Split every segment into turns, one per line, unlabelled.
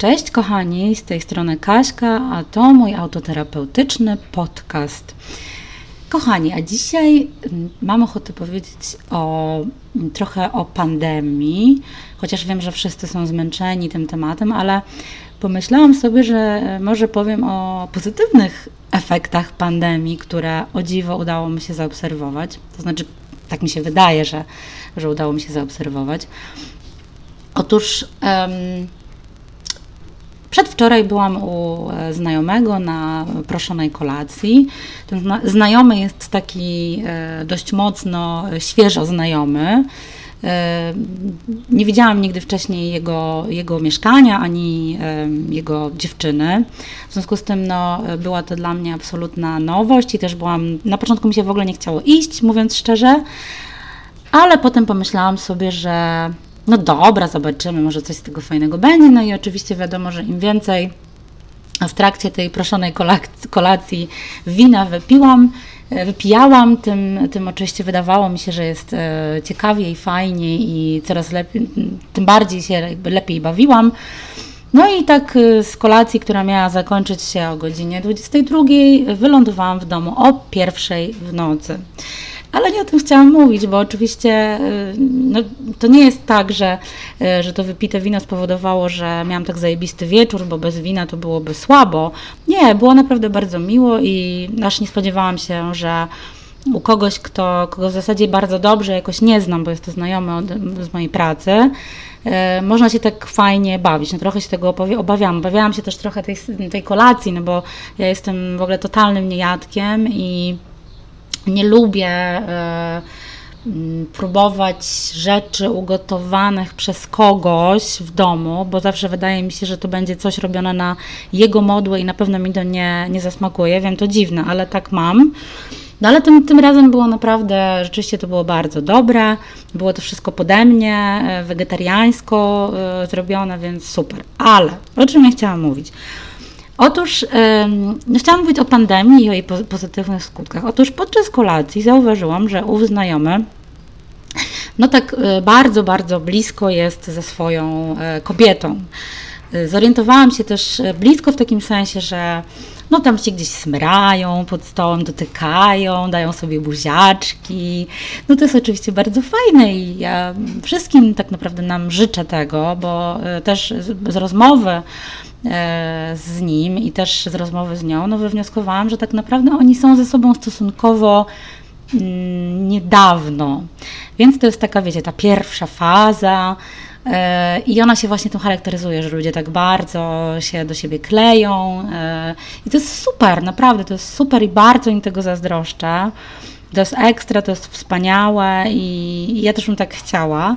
Cześć kochani, z tej strony Kaśka, a to mój autoterapeutyczny podcast. Kochani, a dzisiaj mm, mam ochotę powiedzieć o, mm, trochę o pandemii, chociaż wiem, że wszyscy są zmęczeni tym tematem, ale pomyślałam sobie, że e, może powiem o pozytywnych efektach pandemii, które o dziwo udało mi się zaobserwować. To znaczy, tak mi się wydaje, że, że udało mi się zaobserwować. Otóż. Um, Przedwczoraj byłam u e, znajomego na proszonej kolacji. Ten znajomy jest taki e, dość mocno, świeżo znajomy. E, nie widziałam nigdy wcześniej jego, jego mieszkania ani jego dziewczyny. W związku z tym no, była to dla mnie absolutna nowość i też byłam, na początku mi się w ogóle nie chciało iść, mówiąc szczerze, ale potem pomyślałam sobie, że no dobra, zobaczymy, może coś z tego fajnego będzie. No i oczywiście wiadomo, że im więcej w trakcie tej proszonej kolacji wina wypiłam, e, wypijałam, tym, tym oczywiście wydawało mi się, że jest e, ciekawiej, fajniej i coraz lepiej, tym bardziej się lepiej bawiłam. No i tak e, z kolacji, która miała zakończyć się o godzinie 22, wylądowałam w domu o pierwszej w nocy. Ale nie o tym chciałam mówić, bo oczywiście y, no, to nie jest tak, że, y, że to wypite wino spowodowało, że miałam tak zajebisty wieczór, bo bez wina to byłoby słabo. Nie, było naprawdę bardzo miło i aż nie spodziewałam się, że u kogoś, kto, kogo w zasadzie bardzo dobrze jakoś nie znam, bo jest to znajomy od, z mojej pracy, y, można się tak fajnie bawić. No, trochę się tego obawiałam. Obawiałam się też trochę tej, tej kolacji, no bo ja jestem w ogóle totalnym niejadkiem i nie lubię e, próbować rzeczy ugotowanych przez kogoś w domu, bo zawsze wydaje mi się, że to będzie coś robione na jego modłę i na pewno mi to nie, nie zasmakuje. Wiem, to dziwne, ale tak mam. No ale tym, tym razem było naprawdę, rzeczywiście to było bardzo dobre. Było to wszystko pode mnie, e, wegetariańsko e, zrobione, więc super. Ale o czym ja chciałam mówić? Otóż no chciałam mówić o pandemii i o jej pozytywnych skutkach. Otóż podczas kolacji zauważyłam, że ów znajomy no tak e, bardzo, bardzo blisko jest ze swoją e, kobietą. E, zorientowałam się też blisko w takim sensie, że no tam się gdzieś smrają pod stołem, dotykają, dają sobie buziaczki. No to jest oczywiście bardzo fajne i ja wszystkim tak naprawdę nam życzę tego, bo też z rozmowy z nim i też z rozmowy z nią, no wywnioskowałam, że tak naprawdę oni są ze sobą stosunkowo mm, niedawno. Więc to jest taka, wiecie, ta pierwsza faza. E, I ona się właśnie tym charakteryzuje, że ludzie tak bardzo się do siebie kleją. E, I to jest super, naprawdę, to jest super i bardzo im tego zazdroszczę. To jest ekstra, to jest wspaniałe i ja też bym tak chciała.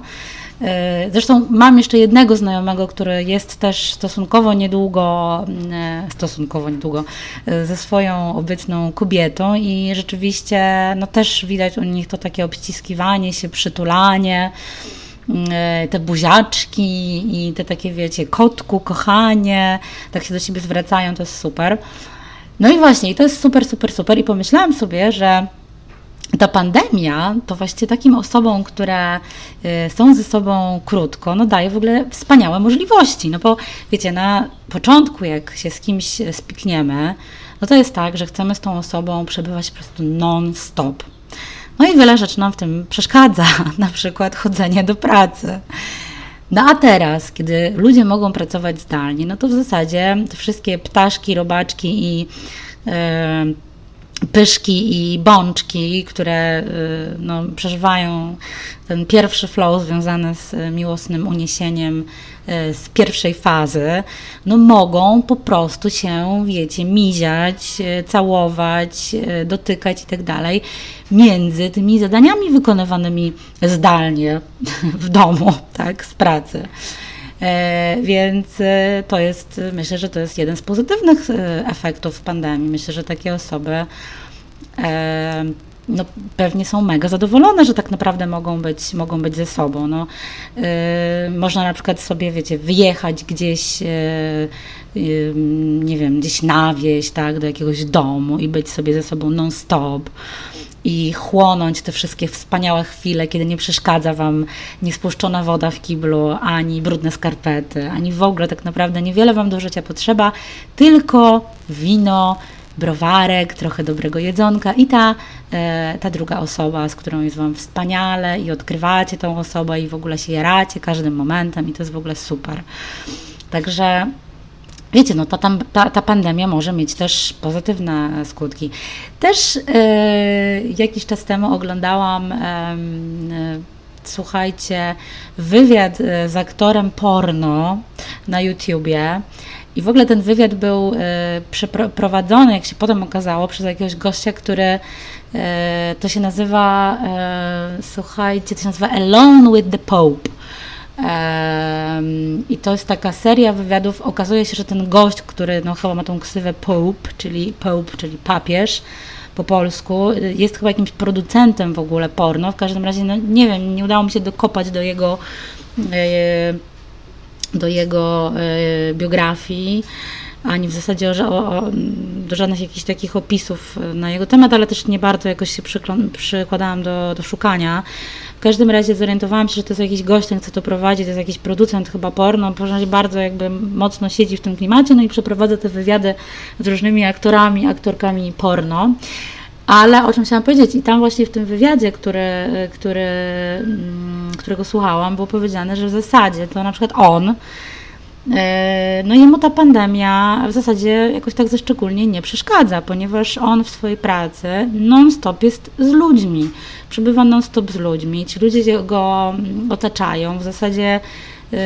E, zresztą mam jeszcze jednego znajomego, który jest też stosunkowo niedługo, e, stosunkowo niedługo e, ze swoją obecną kobietą i rzeczywiście no też widać u nich to takie obciskiwanie się, przytulanie te buziaczki i te takie, wiecie, kotku, kochanie, tak się do siebie zwracają, to jest super. No i właśnie, to jest super, super, super. I pomyślałam sobie, że ta pandemia to właśnie takim osobom, które y, są ze sobą krótko, no daje w ogóle wspaniałe możliwości. No bo wiecie, na początku, jak się z kimś spikniemy, no to jest tak, że chcemy z tą osobą przebywać po prostu non-stop. No i wiele rzeczy nam w tym przeszkadza, na przykład chodzenie do pracy. No a teraz, kiedy ludzie mogą pracować zdalnie, no to w zasadzie te wszystkie ptaszki, robaczki i yy, pyszki i bączki, które y, no, przeżywają ten pierwszy flow związany z miłosnym uniesieniem y, z pierwszej fazy, no mogą po prostu się, wiecie, miziać, y, całować, dotykać i tak dalej między tymi zadaniami wykonywanymi zdalnie w domu, tak, z pracy. E, więc e, to jest, myślę, że to jest jeden z pozytywnych e, efektów pandemii. Myślę, że takie osoby no, pewnie są mega zadowolone, że tak naprawdę mogą być, mogą być ze sobą. No, można na przykład sobie, wiecie, wyjechać gdzieś, nie wiem, gdzieś na wieś, tak, do jakiegoś domu i być sobie ze sobą non-stop i chłonąć te wszystkie wspaniałe chwile, kiedy nie przeszkadza Wam niespuszczona woda w kiblu, ani brudne skarpety, ani w ogóle tak naprawdę niewiele Wam do życia potrzeba, tylko wino, browarek, trochę dobrego jedzonka i ta, e, ta druga osoba, z którą jest Wam wspaniale i odkrywacie tą osobę i w ogóle się jaracie każdym momentem i to jest w ogóle super. Także Wiecie, no ta, ta, ta pandemia może mieć też pozytywne skutki. Też e, jakiś czas temu oglądałam, e, słuchajcie, wywiad e, z aktorem porno na YouTubie. I w ogóle ten wywiad był przeprowadzony, jak się potem okazało, przez jakiegoś gościa, który to się nazywa, słuchajcie, to się nazywa Alone with the Pope. I to jest taka seria wywiadów. Okazuje się, że ten gość, który no, chyba ma tą ksywę Pope, czyli Pope, czyli papież po polsku, jest chyba jakimś producentem w ogóle porno. W każdym razie, no nie wiem, nie udało mi się dokopać do jego do jego biografii ani w zasadzie o, o, do żadnych jakichś takich opisów na jego temat, ale też nie bardzo jakoś się przykładałam do, do szukania. W każdym razie zorientowałam się, że to jest jakiś gość, ten, kto to prowadzi, to jest jakiś producent chyba porno, w bardzo jakby mocno siedzi w tym klimacie, no i przeprowadza te wywiady z różnymi aktorami, aktorkami porno. Ale o czym chciałam powiedzieć, i tam właśnie w tym wywiadzie, który, który, mm, którego słuchałam, było powiedziane, że w zasadzie to na przykład on E, no jemu ta pandemia w zasadzie jakoś tak ze szczególnie nie przeszkadza, ponieważ on w swojej pracy non-stop jest z ludźmi, przebywa non-stop z ludźmi, ci ludzie go otaczają, w zasadzie yy,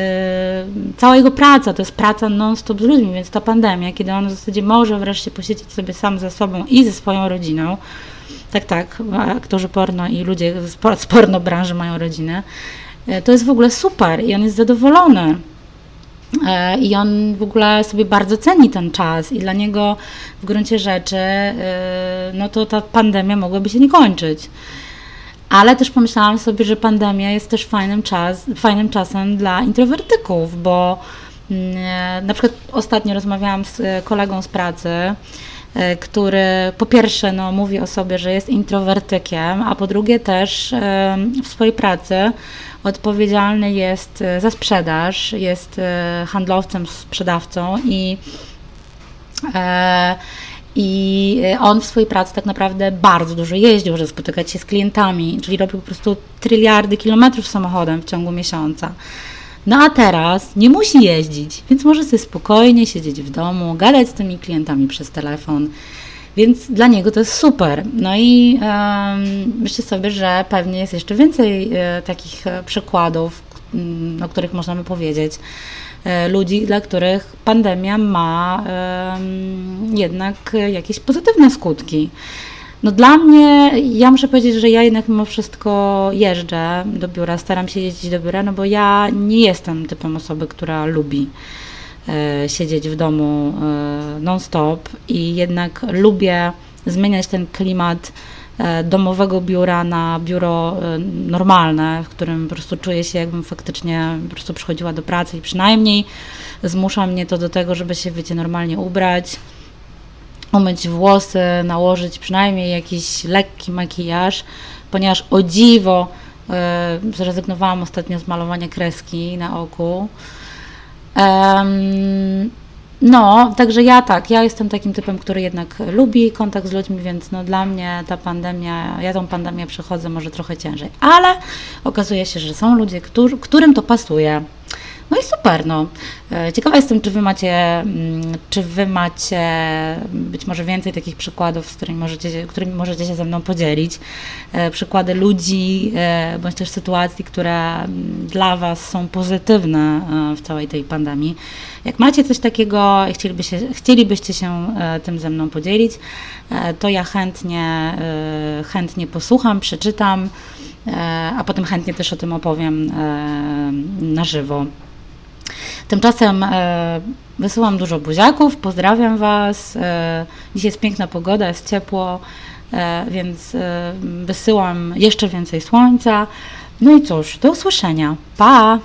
cała jego praca to jest praca non-stop z ludźmi, więc ta pandemia, kiedy on w zasadzie może wreszcie posiedzieć sobie sam ze sobą i ze swoją rodziną, tak, tak, aktorzy porno i ludzie z porno branży mają rodzinę, e, to jest w ogóle super i on jest zadowolony. E, I on w ogóle sobie bardzo ceni ten czas i dla niego w gruncie rzeczy e, no to ta pandemia mogłaby się nie kończyć. Ale też pomyślałam sobie, że pandemia jest też fajnym, czas, fajnym czasem dla introwertyków, bo mm, e, na przykład ostatnio rozmawiałam z kolegą z pracy, który po pierwsze no, mówi o sobie, że jest introwertykiem, a po drugie też w swojej pracy odpowiedzialny jest e, za sprzedaż, jest e, handlowcem, sprzedawcą i e, i on w swojej pracy tak naprawdę bardzo dużo jeździł, żeby spotykać się z klientami, czyli robił po prostu tryliardy kilometrów samochodem w ciągu miesiąca. No a teraz nie musi jeździć, więc może sobie spokojnie siedzieć w domu, gadać z tymi klientami przez telefon. Więc dla niego to jest super. No i um, myślę sobie, że pewnie jest jeszcze więcej e, takich e, przykładów, m, o których można by powiedzieć. E, ludzi, dla których pandemia ma jednak jakieś pozytywne skutki. No dla mnie, ja muszę powiedzieć, że ja jednak mimo wszystko jeżdżę do biura, staram się jeździć do biura, no bo ja nie jestem typem osoby, która lubi E, siedzieć w domu e, non-stop i jednak lubię zmieniać ten klimat e, domowego biura na biuro normalne, w którym po prostu czuję się, jakbym faktycznie po prostu przychodziła do pracy i przynajmniej zmusza mnie to do tego, żeby się, wiecie, normalnie ubrać, umyć włosy, nałożyć przynajmniej jakiś lekki makijaż, ponieważ o dziwo zrezygnowałam ostatnio z malowania kreski na oku. Um, no, także ja tak, ja jestem takim typem, który jednak lubi kontakt z ludźmi, więc no dla mnie ta pandemia, ja tą pandemię przechodzę może trochę ciężej, ale okazuje się, że są ludzie, którzy, którym to pasuje. No i super, no. E, ciekawa jestem, czy wy macie, mm, czy wy macie być może więcej takich przykładów, z którymi możecie, którymi możecie się ze mną podzielić. E, przykłady ludzi, e, bądź też sytuacji, które mm, dla was są pozytywne w całej tej pandemii. Jak macie coś takiego i chcielibyście, chcielibyście się tym ze mną podzielić, to ja chętnie, chętnie posłucham, przeczytam, a potem chętnie też o tym opowiem na żywo. Tymczasem e, wysyłam dużo buziaków, pozdrawiam Was. E, dzisiaj jest piękna pogoda, jest ciepło. e, więc wysyłam jeszcze więcej słońca. No i cóż, do usłyszenia. Pa!